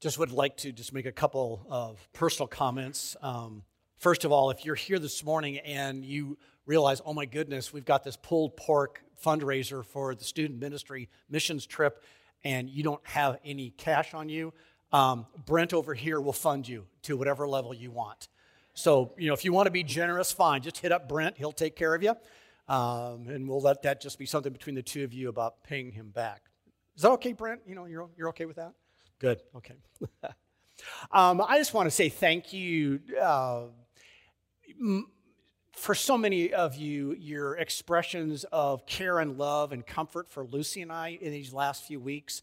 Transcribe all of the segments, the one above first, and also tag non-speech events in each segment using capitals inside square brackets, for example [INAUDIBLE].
just would like to just make a couple of personal comments. Um, first of all, if you're here this morning and you realize, oh my goodness, we've got this pulled pork fundraiser for the student ministry missions trip, and you don't have any cash on you, um, Brent over here will fund you to whatever level you want. So, you know, if you want to be generous, fine. Just hit up Brent, he'll take care of you. Um, and we'll let that just be something between the two of you about paying him back. Is that okay, Brent? You know, you're, you're okay with that? Good. Okay. [LAUGHS] um, I just want to say thank you uh, for so many of you, your expressions of care and love and comfort for Lucy and I in these last few weeks.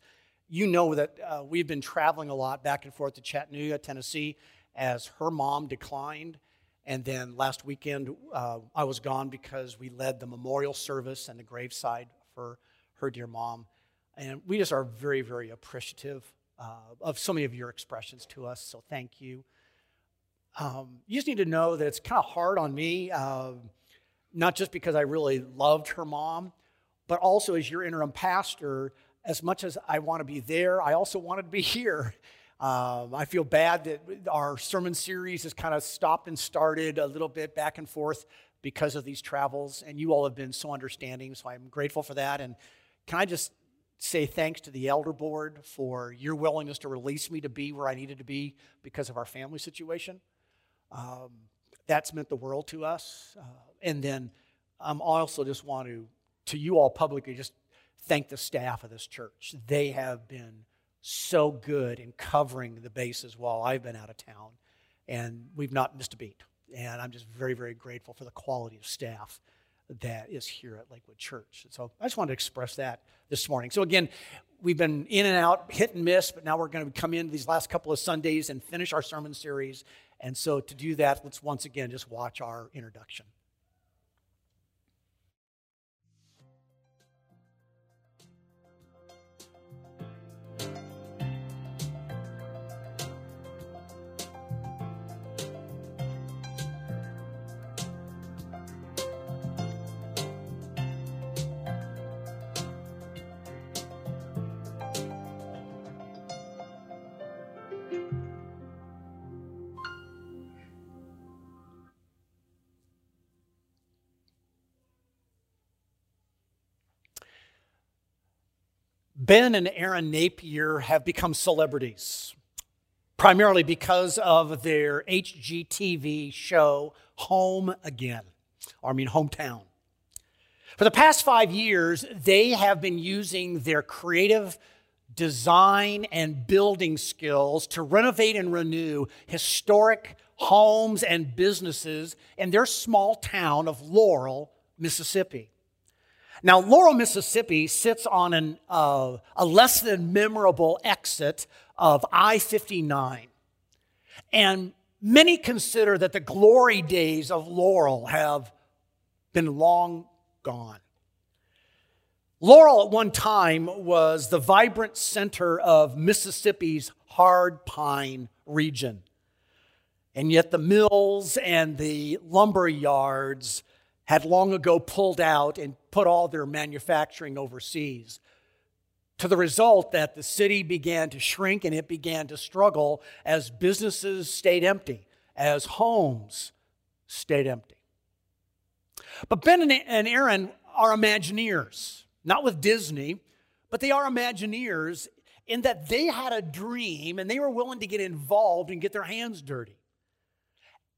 You know that uh, we've been traveling a lot back and forth to Chattanooga, Tennessee, as her mom declined. And then last weekend, uh, I was gone because we led the memorial service and the graveside for her dear mom. And we just are very, very appreciative uh, of so many of your expressions to us. So thank you. Um, you just need to know that it's kind of hard on me, uh, not just because I really loved her mom, but also as your interim pastor, as much as I want to be there, I also wanted to be [LAUGHS] here. Um, I feel bad that our sermon series has kind of stopped and started a little bit back and forth because of these travels, and you all have been so understanding, so I'm grateful for that. And can I just say thanks to the elder board for your willingness to release me to be where I needed to be because of our family situation. Um, that's meant the world to us. Uh, and then I um, also just want to, to you all publicly, just thank the staff of this church. They have been so good in covering the bases while I've been out of town, and we've not missed a beat. And I'm just very, very grateful for the quality of staff that is here at Lakewood Church. So I just wanted to express that this morning. So again, we've been in and out, hit and miss, but now we're going to come in these last couple of Sundays and finish our sermon series. And so to do that, let's once again just watch our introduction. Ben and Erin Napier have become celebrities, primarily because of their HGTV show, Home Again, or I mean, Hometown. For the past five years, they have been using their creative design and building skills to renovate and renew historic homes and businesses in their small town of Laurel, Mississippi. Now, Laurel, Mississippi sits on an, uh, a less than memorable exit of I 59. And many consider that the glory days of Laurel have been long gone. Laurel at one time was the vibrant center of Mississippi's hard pine region. And yet the mills and the lumber yards had long ago pulled out and put all their manufacturing overseas. To the result that the city began to shrink and it began to struggle as businesses stayed empty, as homes stayed empty. But Ben and Erin are Imagineers, not with Disney, but they are Imagineers in that they had a dream and they were willing to get involved and get their hands dirty.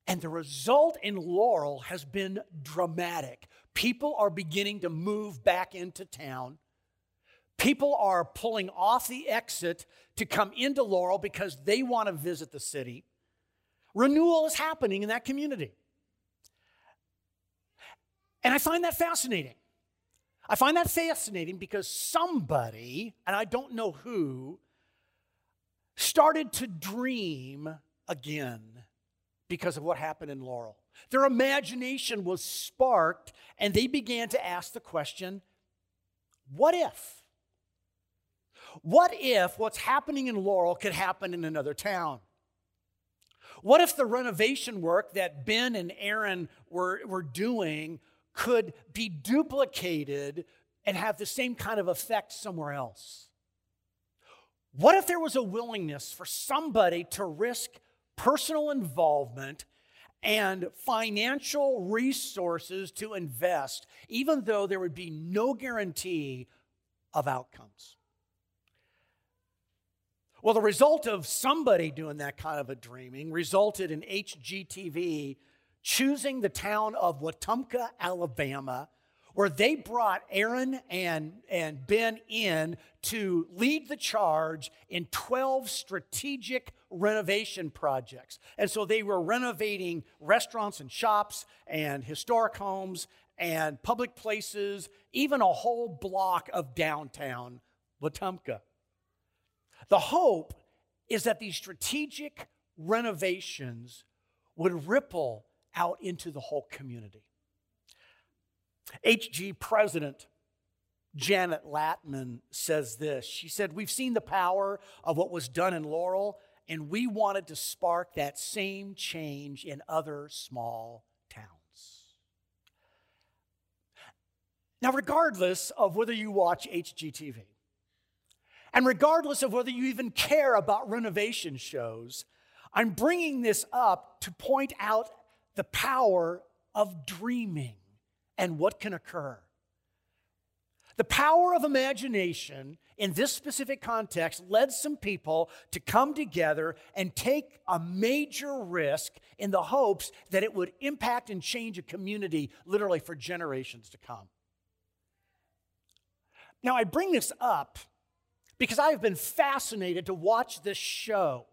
And the result in Laurel has been dramatic. People are beginning to move back into town. People are pulling off the exit to come into Laurel because they want to visit the city. Renewal is happening in that community. And I find that fascinating. I find that fascinating because somebody, and I don't know who, started to dream again because of what happened in Laurel. Their imagination was sparked, and they began to ask the question what if? What if what's happening in Laurel could happen in another town? What if the renovation work that Ben and Erin were, were doing could be duplicated and have the same kind of effect somewhere else? What if there was a willingness for somebody to risk personal involvement and financial resources to invest, even though there would be no guarantee of outcomes? Well, the result of somebody doing that kind of a dreaming resulted in HGTV choosing the town of Wetumpka, Alabama, where they brought Erin and, and Ben in to lead the charge in 12 strategic renovation projects. And so they were renovating restaurants and shops and historic homes and public places, even a whole block of downtown Wetumpka. The hope is that these strategic renovations would ripple out into the whole community. HG President Janet Latman says this. She said, We've seen the power of what was done in Laurel, and we wanted to spark that same change in other small towns. Now, regardless of whether you watch HGTV, and regardless of whether you even care about renovation shows, I'm bringing this up to point out the power of dreaming and what can occur. The power of imagination in this specific context led some people to come together and take a major risk in the hopes that it would impact and change a community literally for generations to come. Now, I bring this up because I have been fascinated to watch this show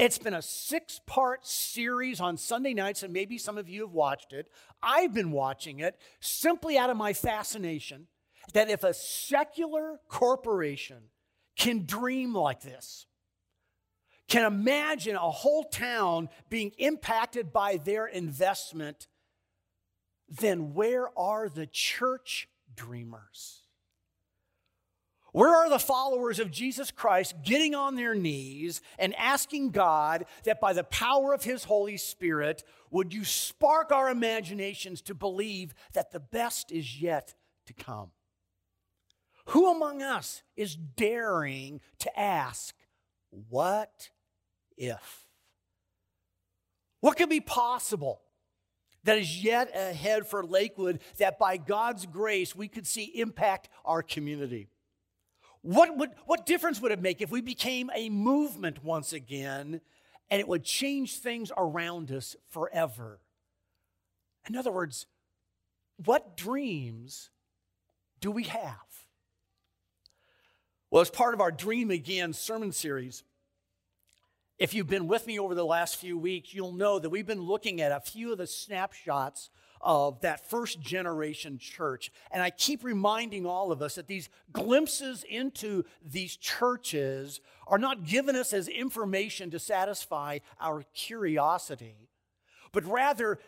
it's been a six part series on Sunday nights, and maybe some of you have watched it. I've been watching it simply out of my fascination that if a secular corporation can dream like this, can imagine a whole town being impacted by their investment, then where are the church dreamers? Where are the followers of Jesus Christ getting on their knees and asking God that by the power of His Holy Spirit, would you spark our imaginations to believe that the best is yet to come? Who among us is daring to ask, What if? What could be possible that is yet ahead for Lakewood that by God's grace we could see impact our community? What, would, what difference would it make if we became a movement once again and it would change things around us forever? In other words, what dreams do we have? Well, as part of our Dream Again sermon series, if you've been with me over the last few weeks, you'll know that we've been looking at a few of the snapshots of that first generation church. And I keep reminding all of us that these glimpses into these churches are not given us as information to satisfy our curiosity, but rather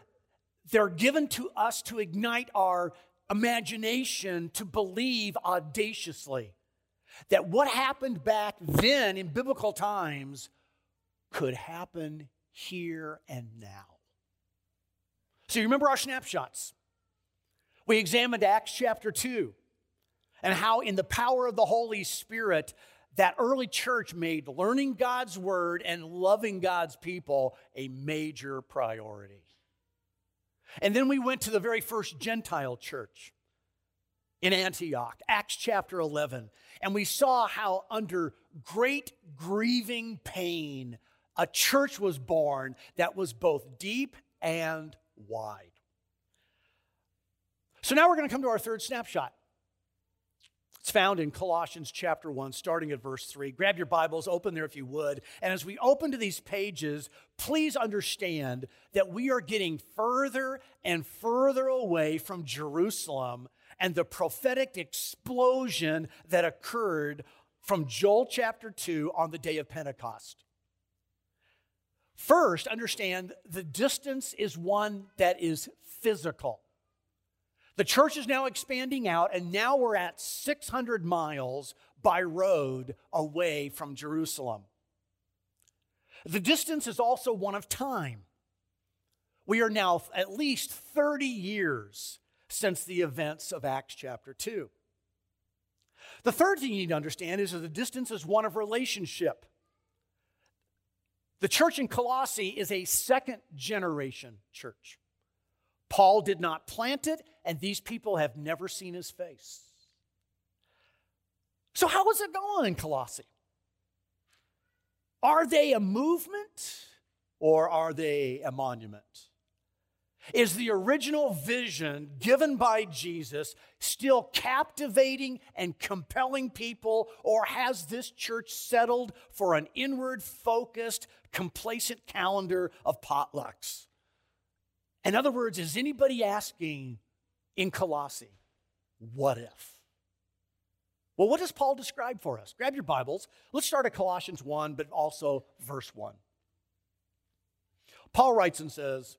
they're given to us to ignite our imagination to believe audaciously that what happened back then in biblical times could happen here and now. So you remember our snapshots. We examined Acts chapter 2 and how, in the power of the Holy Spirit, that early church made learning God's word and loving God's people a major priority. And then we went to the very first Gentile church in Antioch, Acts chapter 11, and we saw how, under great grieving pain, a church was born that was both deep and wide. So now we're going to come to our third snapshot. It's found in Colossians chapter 1, starting at verse 3. Grab your Bibles, open there if you would. And as we open to these pages, please understand that we are getting further and further away from Jerusalem and the prophetic explosion that occurred from Joel chapter 2 on the day of Pentecost. First, understand the distance is one that is physical. The church is now expanding out, and now we're at 600 miles by road away from Jerusalem. The distance is also one of time. We are now at least 30 years since the events of Acts chapter 2. The third thing you need to understand is that the distance is one of relationship. The church in Colossae is a second generation church. Paul did not plant it, and these people have never seen his face. So, how is it going in Colossae? Are they a movement or are they a monument? Is the original vision given by Jesus still captivating and compelling people, or has this church settled for an inward focused, complacent calendar of potlucks? In other words, is anybody asking in Colossae, what if? Well, what does Paul describe for us? Grab your Bibles. Let's start at Colossians 1, but also verse 1. Paul writes and says,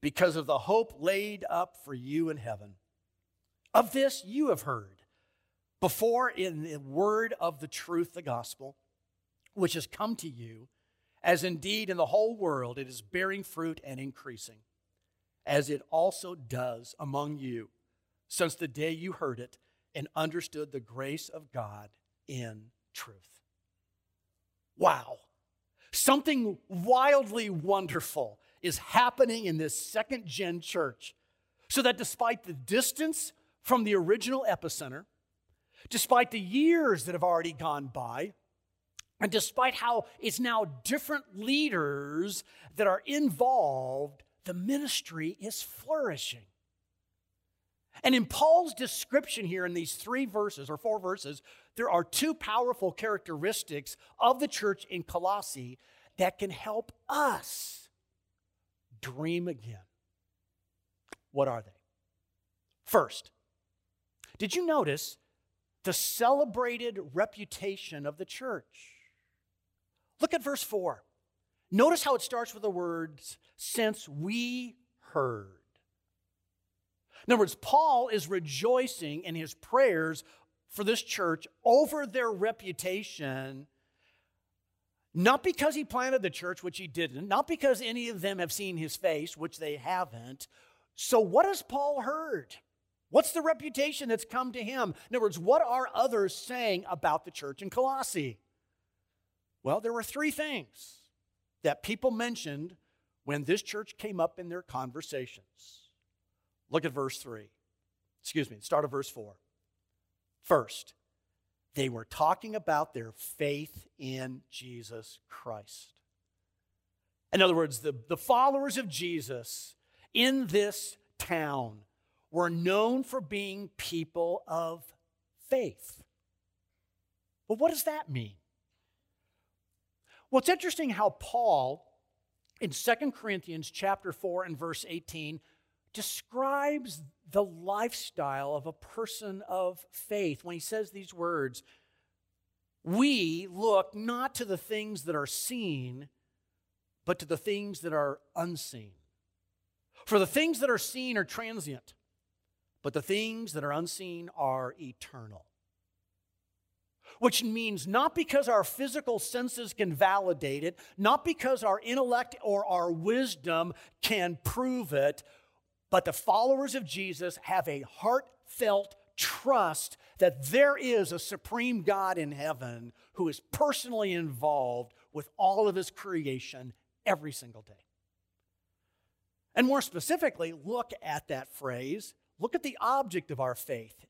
because of the hope laid up for you in heaven. Of this you have heard before in the word of the truth, the gospel, which has come to you, as indeed in the whole world it is bearing fruit and increasing, as it also does among you, since the day you heard it and understood the grace of God in truth. Wow. Something wildly wonderful is happening in this second gen church. So that despite the distance from the original epicenter, despite the years that have already gone by, and despite how it's now different leaders that are involved, the ministry is flourishing. And in Paul's description here in these three verses or four verses, there are two powerful characteristics of the church in Colossae that can help us dream again. What are they? First, did you notice the celebrated reputation of the church? Look at verse 4. Notice how it starts with the words, since we heard. In other words, Paul is rejoicing in his prayers for this church over their reputation, not because he planted the church, which he didn't, not because any of them have seen his face, which they haven't. So, what has Paul heard? What's the reputation that's come to him? In other words, what are others saying about the church in Colossae? Well, there were three things that people mentioned when this church came up in their conversations. Look at verse 3. Excuse me, start of verse 4. First, they were talking about their faith in Jesus Christ. In other words, the, the followers of Jesus in this town were known for being people of faith. But what does that mean? Well, it's interesting how Paul in 2 Corinthians chapter 4 and verse 18 describes the lifestyle of a person of faith when he says these words We look not to the things that are seen, but to the things that are unseen. For the things that are seen are transient, but the things that are unseen are eternal. Which means not because our physical senses can validate it, not because our intellect or our wisdom can prove it, but the followers of Jesus have a heartfelt trust that there is a supreme God in heaven who is personally involved with all of his creation every single day. And more specifically, look at that phrase. Look at the object of our faith.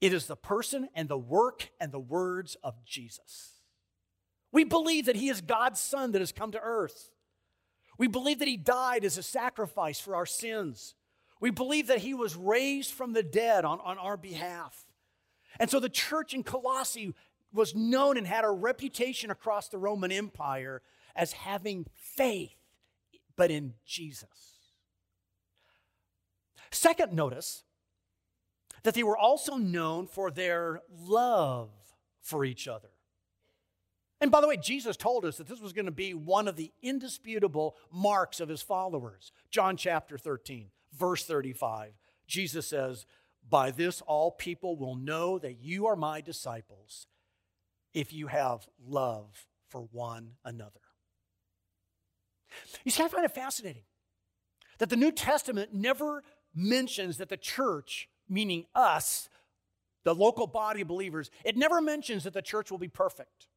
It is the person and the work and the words of Jesus. We believe that he is God's son that has come to earth. We believe that he died as a sacrifice for our sins. We believe that he was raised from the dead on, on our behalf. And so the church in Colossae was known and had a reputation across the Roman Empire as having faith, but in Jesus. Second, notice that they were also known for their love for each other. And by the way, Jesus told us that this was going to be one of the indisputable marks of his followers. John chapter 13, verse 35. Jesus says, By this all people will know that you are my disciples if you have love for one another. You see, I find it fascinating that the New Testament never mentions that the church, meaning us, the local body of believers, it never mentions that the church will be perfect.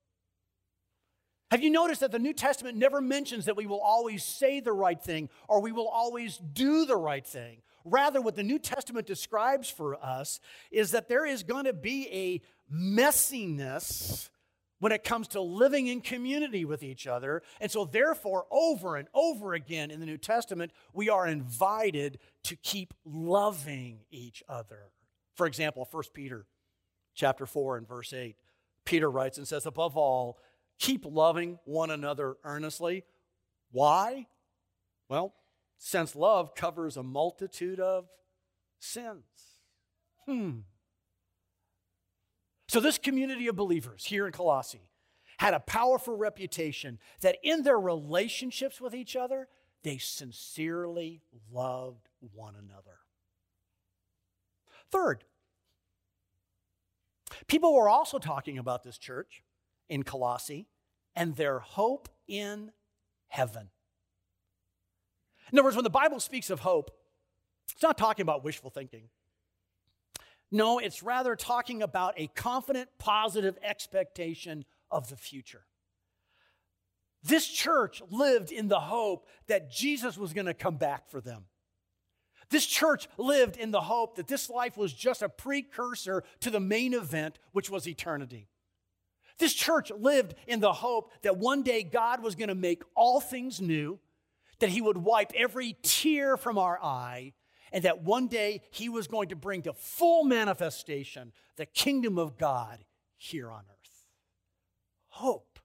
Have you noticed that the New Testament never mentions that we will always say the right thing or we will always do the right thing? Rather, what the New Testament describes for us is that there is going to be a messiness when it comes to living in community with each other. And so, therefore, over and over again in the New Testament, we are invited to keep loving each other. For example, 1 Peter chapter 4 and verse 8, Peter writes and says, Above all, Keep loving one another earnestly. Why? Well, since love covers a multitude of sins. Hmm. So, this community of believers here in Colossae had a powerful reputation that in their relationships with each other, they sincerely loved one another. Third, people were also talking about this church in Colossae and their hope in heaven. In other words, when the Bible speaks of hope, it's not talking about wishful thinking. No, it's rather talking about a confident, positive expectation of the future. This church lived in the hope that Jesus was going to come back for them. This church lived in the hope that this life was just a precursor to the main event, which was eternity. This church lived in the hope that one day God was going to make all things new, that He would wipe every tear from our eye, and that one day He was going to bring to full manifestation the kingdom of God here on earth. Hope.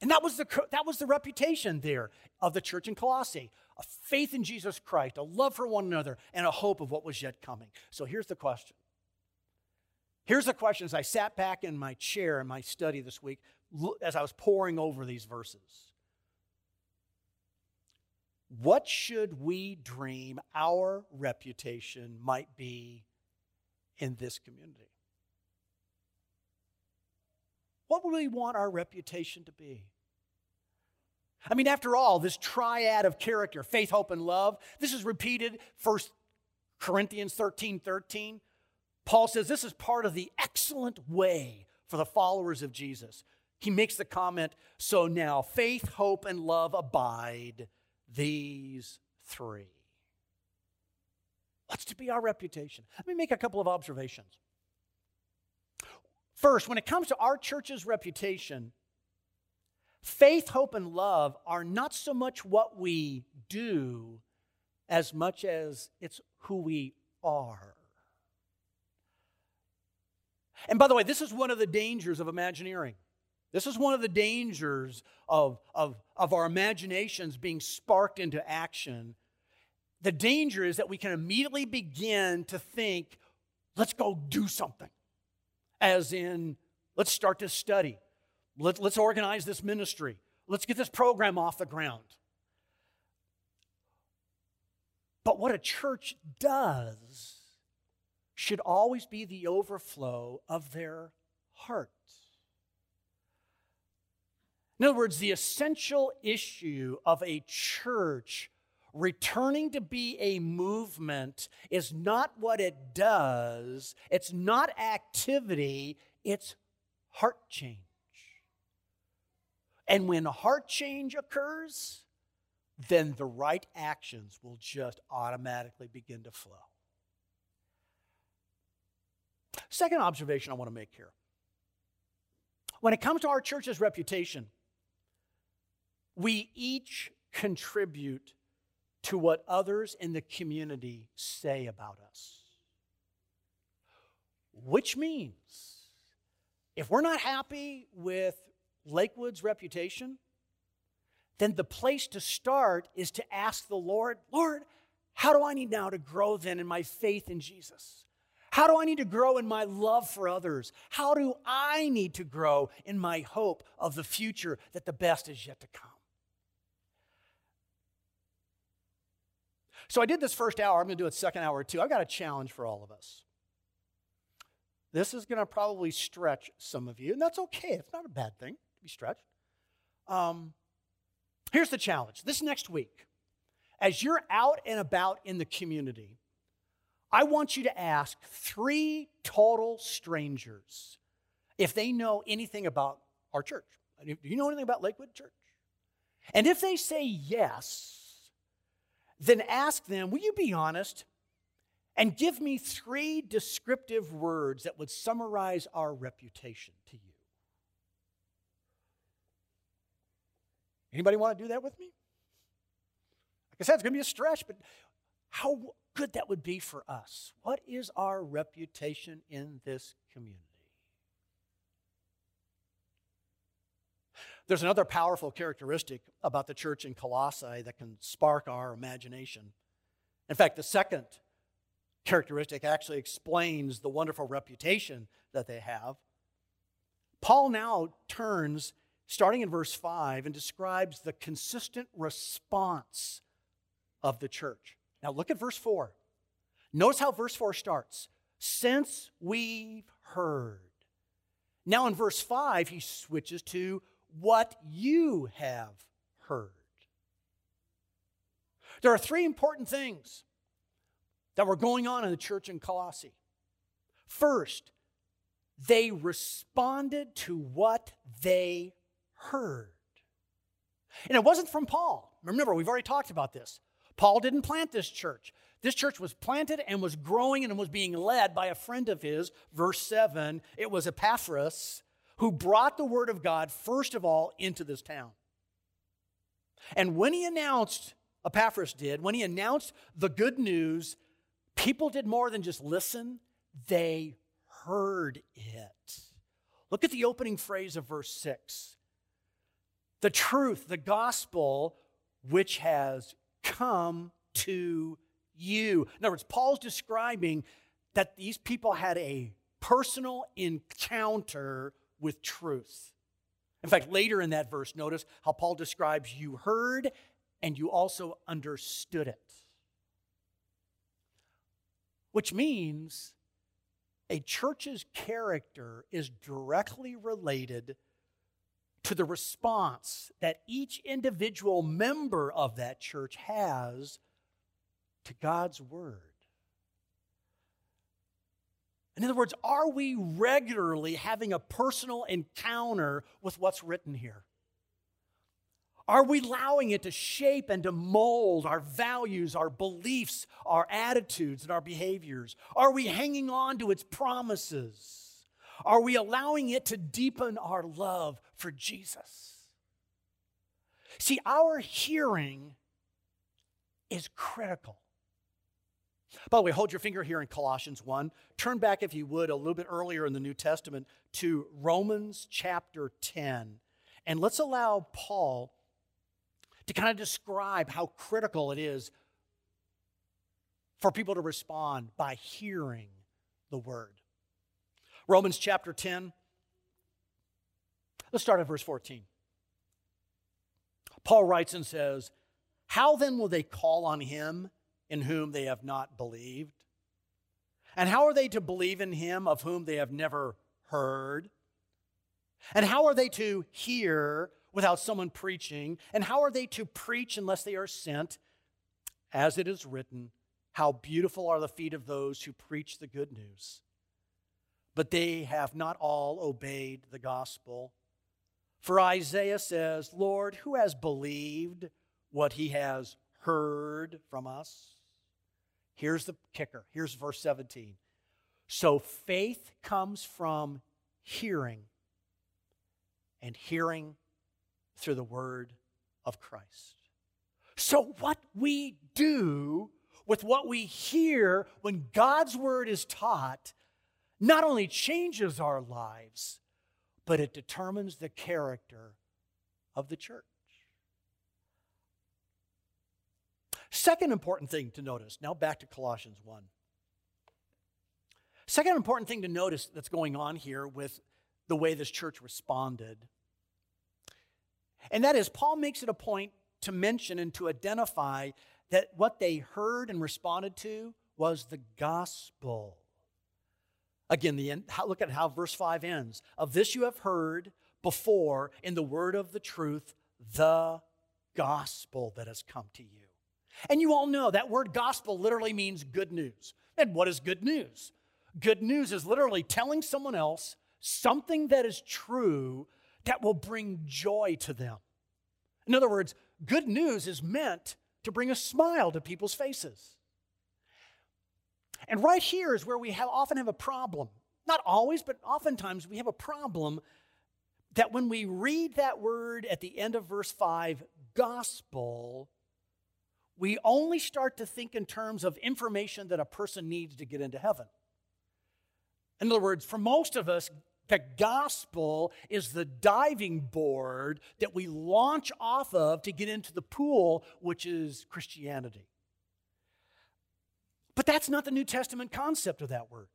And that was the, that was the reputation there of the church in Colossae a faith in Jesus Christ, a love for one another, and a hope of what was yet coming. So here's the question Here's the question as I sat back in my chair in my study this week, as I was poring over these verses. What should we dream our reputation might be in this community? What would we want our reputation to be? I mean, after all, this triad of character, faith, hope, and love, this is repeated 1 Corinthians 13 13. Paul says this is part of the excellent way for the followers of Jesus. He makes the comment so now faith, hope, and love abide, these three. What's to be our reputation? Let me make a couple of observations. First, when it comes to our church's reputation, faith, hope, and love are not so much what we do as much as it's who we are. And by the way, this is one of the dangers of Imagineering. This is one of the dangers of, of, of our imaginations being sparked into action. The danger is that we can immediately begin to think, let's go do something. As in, let's start this study. Let, let's organize this ministry. Let's get this program off the ground. But what a church does should always be the overflow of their heart. In other words, the essential issue of a church returning to be a movement is not what it does, it's not activity, it's heart change. And when heart change occurs, then the right actions will just automatically begin to flow. Second observation I want to make here. When it comes to our church's reputation, we each contribute to what others in the community say about us. Which means if we're not happy with Lakewood's reputation, then the place to start is to ask the Lord, Lord, how do I need now to grow then in my faith in Jesus? How do I need to grow in my love for others? How do I need to grow in my hope of the future that the best is yet to come? So I did this first hour. I'm going to do it second hour too. I've got a challenge for all of us. This is going to probably stretch some of you, and that's okay. It's not a bad thing to be stretched. Um, here's the challenge this next week, as you're out and about in the community, I want you to ask three total strangers if they know anything about our church. Do you know anything about Lakewood Church? And if they say yes, then ask them, will you be honest and give me three descriptive words that would summarize our reputation to you? Anybody want to do that with me? Like I said, it's going to be a stretch, but how good that would be for us. What is our reputation in this community? There's another powerful characteristic about the church in Colossae that can spark our imagination. In fact, the second characteristic actually explains the wonderful reputation that they have. Paul now turns, starting in verse 5, and describes the consistent response of the church. Now look at verse 4. Notice how verse 4 starts. Since we've heard. Now in verse 5, he switches to what you have heard. There are three important things that were going on in the church in Colossae. First, they responded to what they heard. And it wasn't from Paul. Remember, we've already talked about this. Paul didn't plant this church. This church was planted and was growing and was being led by a friend of his. Verse 7 it was Epaphras who brought the word of God, first of all, into this town. And when he announced, Epaphras did, when he announced the good news, people did more than just listen, they heard it. Look at the opening phrase of verse 6 the truth, the gospel, which has come to you. In other words, Paul's describing that these people had a personal encounter with truth. In fact, later in that verse, notice how Paul describes you heard and you also understood it. Which means a church's character is directly related to the response that each individual member of that church has to God's word. In other words, are we regularly having a personal encounter with what's written here? Are we allowing it to shape and to mold our values, our beliefs, our attitudes, and our behaviors? Are we hanging on to its promises? Are we allowing it to deepen our love for Jesus? See, our hearing is critical. By the way, hold your finger here in Colossians 1. Turn back, if you would, a little bit earlier in the New Testament to Romans chapter 10. And let's allow Paul to kind of describe how critical it is for people to respond by hearing the word. Romans chapter 10. Let's start at verse 14. Paul writes and says, How then will they call on him in whom they have not believed? And how are they to believe in him of whom they have never heard? And how are they to hear without someone preaching? And how are they to preach unless they are sent? As it is written, How beautiful are the feet of those who preach the good news but they have not all obeyed the gospel. For Isaiah says, Lord, who has believed what he has heard from us? Here's the kicker. Here's verse 17. So faith comes from hearing, and hearing through the word of Christ. So, what we do with what we hear when God's word is taught not only changes our lives, but it determines the character of the church. Second important thing to notice, now back to Colossians 1. Second important thing to notice that's going on here with the way this church responded, and that is Paul makes it a point to mention and to identify that what they heard and responded to was the gospel. Again, the end, look at how verse 5 ends. Of this you have heard before in the word of the truth, the gospel that has come to you. And you all know that word gospel literally means good news. And what is good news? Good news is literally telling someone else something that is true that will bring joy to them. In other words, good news is meant to bring a smile to people's faces. And right here is where we have, often have a problem. Not always, but oftentimes we have a problem that when we read that word at the end of verse 5, gospel, we only start to think in terms of information that a person needs to get into heaven. In other words, for most of us, the gospel is the diving board that we launch off of to get into the pool, which is Christianity. That's not the New Testament concept of that word.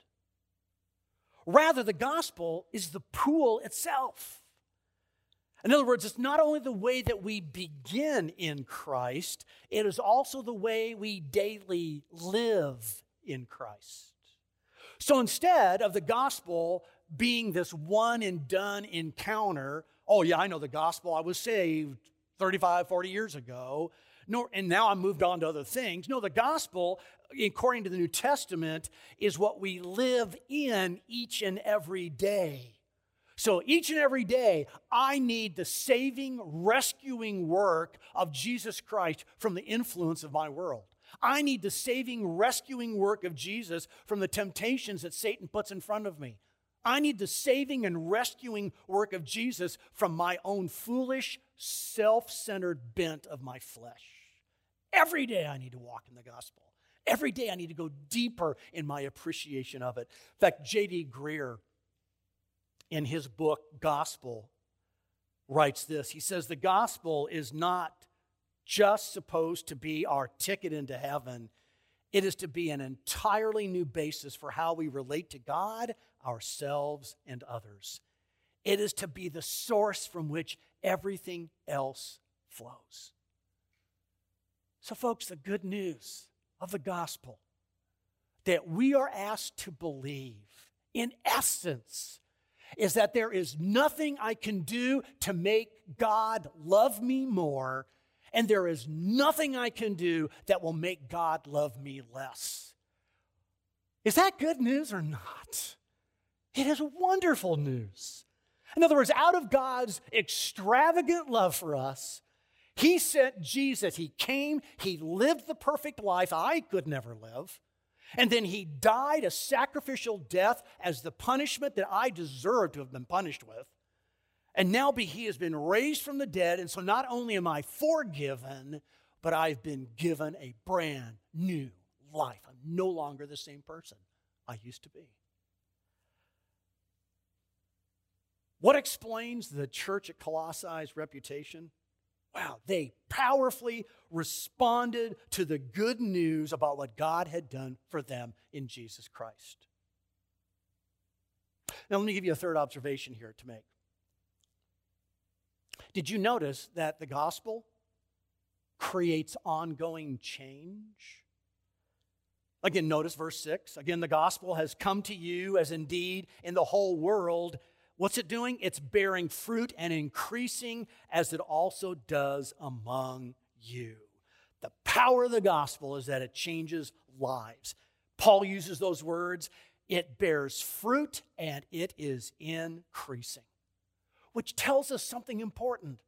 Rather, the gospel is the pool itself. In other words, it's not only the way that we begin in Christ, it is also the way we daily live in Christ. So instead of the gospel being this one and done encounter, oh, yeah, I know the gospel, I was saved 35, 40 years ago, nor, and now I'm moved on to other things. No, the gospel, according to the New Testament, is what we live in each and every day. So each and every day, I need the saving, rescuing work of Jesus Christ from the influence of my world. I need the saving, rescuing work of Jesus from the temptations that Satan puts in front of me. I need the saving and rescuing work of Jesus from my own foolish, self centered bent of my flesh. Every day I need to walk in the gospel. Every day I need to go deeper in my appreciation of it. In fact, J.D. Greear, in his book, Gospel, writes this. He says, The gospel is not just supposed to be our ticket into heaven, it is to be an entirely new basis for how we relate to God, ourselves, and others. It is to be the source from which everything else flows. So, folks, the good news of the gospel that we are asked to believe, in essence, is that there is nothing I can do to make God love me more, and there is nothing I can do that will make God love me less. Is that good news or not? It is wonderful news. In other words, out of God's extravagant love for us, He sent Jesus. He came, He lived the perfect life I could never live. And then he died a sacrificial death as the punishment that I deserved to have been punished with. And now be, he has been raised from the dead. And so not only am I forgiven, but I've been given a brand new life. I'm no longer the same person I used to be. What explains the church at Colossae's reputation? Wow, they powerfully responded to the good news about what God had done for them in Jesus Christ. Now, let me give you a third observation here to make. Did you notice that the gospel creates ongoing change? Again, notice verse 6. Again, the gospel has come to you as indeed in the whole world What's it doing? It's bearing fruit and increasing as it also does among you. The power of the gospel is that it changes lives. Paul uses those words it bears fruit and it is increasing, which tells us something important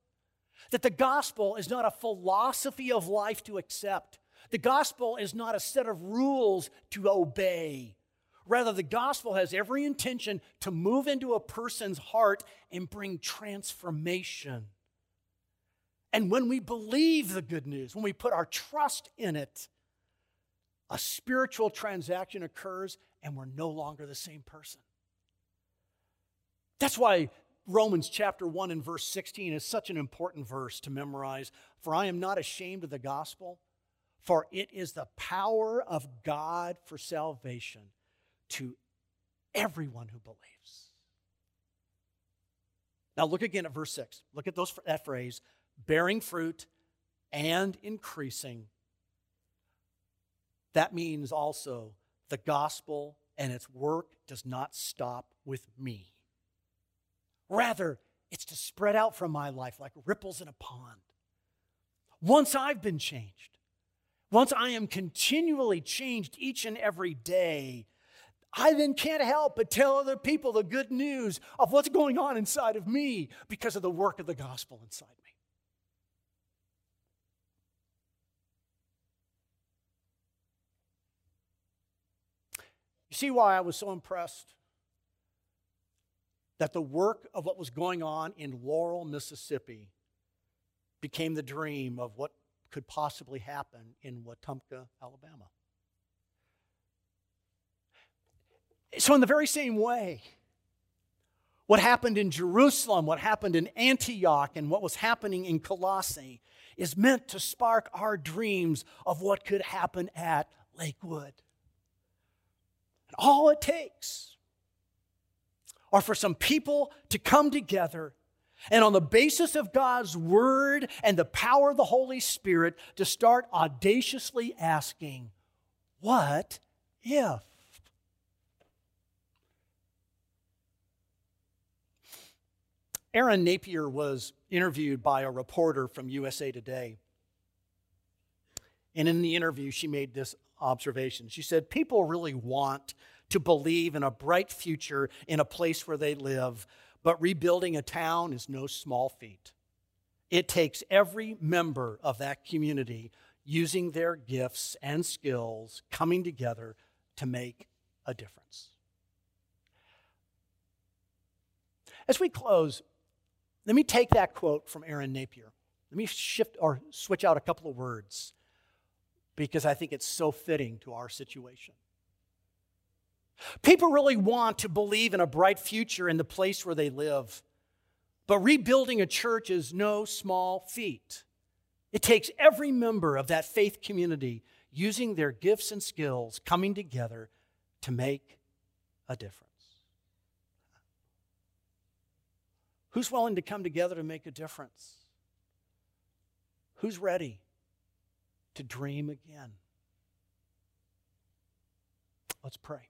that the gospel is not a philosophy of life to accept, the gospel is not a set of rules to obey. Rather, the gospel has every intention to move into a person's heart and bring transformation. And when we believe the good news, when we put our trust in it, a spiritual transaction occurs and we're no longer the same person. That's why Romans chapter 1 and verse 16 is such an important verse to memorize. For I am not ashamed of the gospel, for it is the power of God for salvation to everyone who believes. Now look again at verse 6. Look at those, that phrase bearing fruit and increasing. That means also the gospel and its work does not stop with me. Rather, it's to spread out from my life like ripples in a pond. Once I've been changed, once I am continually changed each and every day, I then can't help but tell other people the good news of what's going on inside of me because of the work of the gospel inside me. You see why I was so impressed that the work of what was going on in Laurel, Mississippi became the dream of what could possibly happen in Wetumpka, Alabama. So, in the very same way, what happened in Jerusalem, what happened in Antioch, and what was happening in Colossae is meant to spark our dreams of what could happen at Lakewood. And all it takes are for some people to come together and, on the basis of God's word and the power of the Holy Spirit, to start audaciously asking, What if? Erin Napier was interviewed by a reporter from USA Today. And in the interview, she made this observation. She said, People really want to believe in a bright future in a place where they live, but rebuilding a town is no small feat. It takes every member of that community using their gifts and skills coming together to make a difference. As we close, let me take that quote from Erin Napier. Let me shift or switch out a couple of words because I think it's so fitting to our situation. People really want to believe in a bright future in the place where they live, but rebuilding a church is no small feat. It takes every member of that faith community using their gifts and skills coming together to make a difference. Who's willing to come together to make a difference? Who's ready to dream again? Let's pray.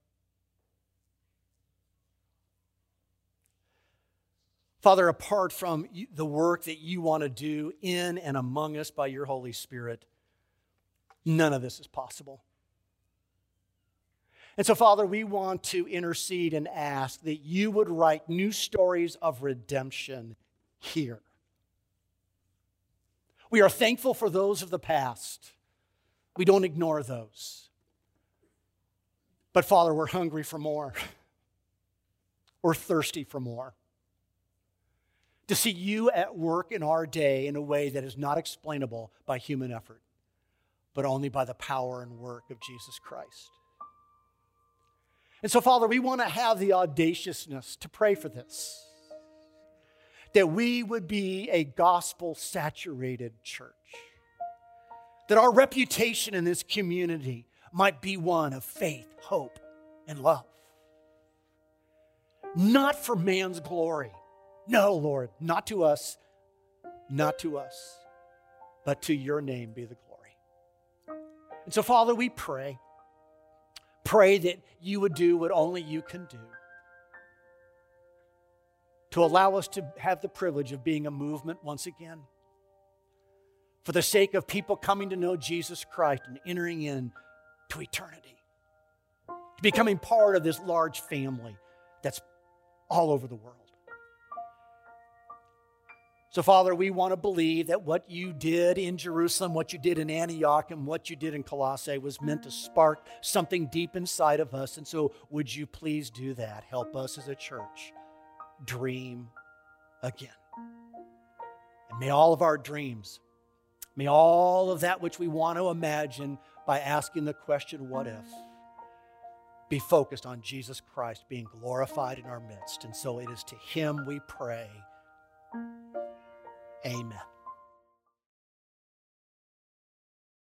Father, apart from the work that you want to do in and among us by your Holy Spirit, none of this is possible. And so, Father, we want to intercede and ask that you would write new stories of redemption here. We are thankful for those of the past. We don't ignore those. But, Father, we're hungry for more. We're thirsty for more. To see you at work in our day in a way that is not explainable by human effort, but only by the power and work of Jesus Christ. And so, Father, we want to have the audaciousness to pray for this that we would be a gospel saturated church, that our reputation in this community might be one of faith, hope, and love. Not for man's glory. No, Lord, not to us, not to us, but to your name be the glory. And so, Father, we pray pray that you would do what only you can do to allow us to have the privilege of being a movement once again. For the sake of people coming to know Jesus Christ and entering in to eternity, to becoming part of this large family that's all over the world. So, Father, we want to believe that what you did in Jerusalem, what you did in Antioch, and what you did in Colossae was meant to spark something deep inside of us. And so, would you please do that? Help us as a church dream again. And may all of our dreams, may all of that which we want to imagine by asking the question, what if? Be focused on Jesus Christ being glorified in our midst. And so it is to Him we pray. Amen.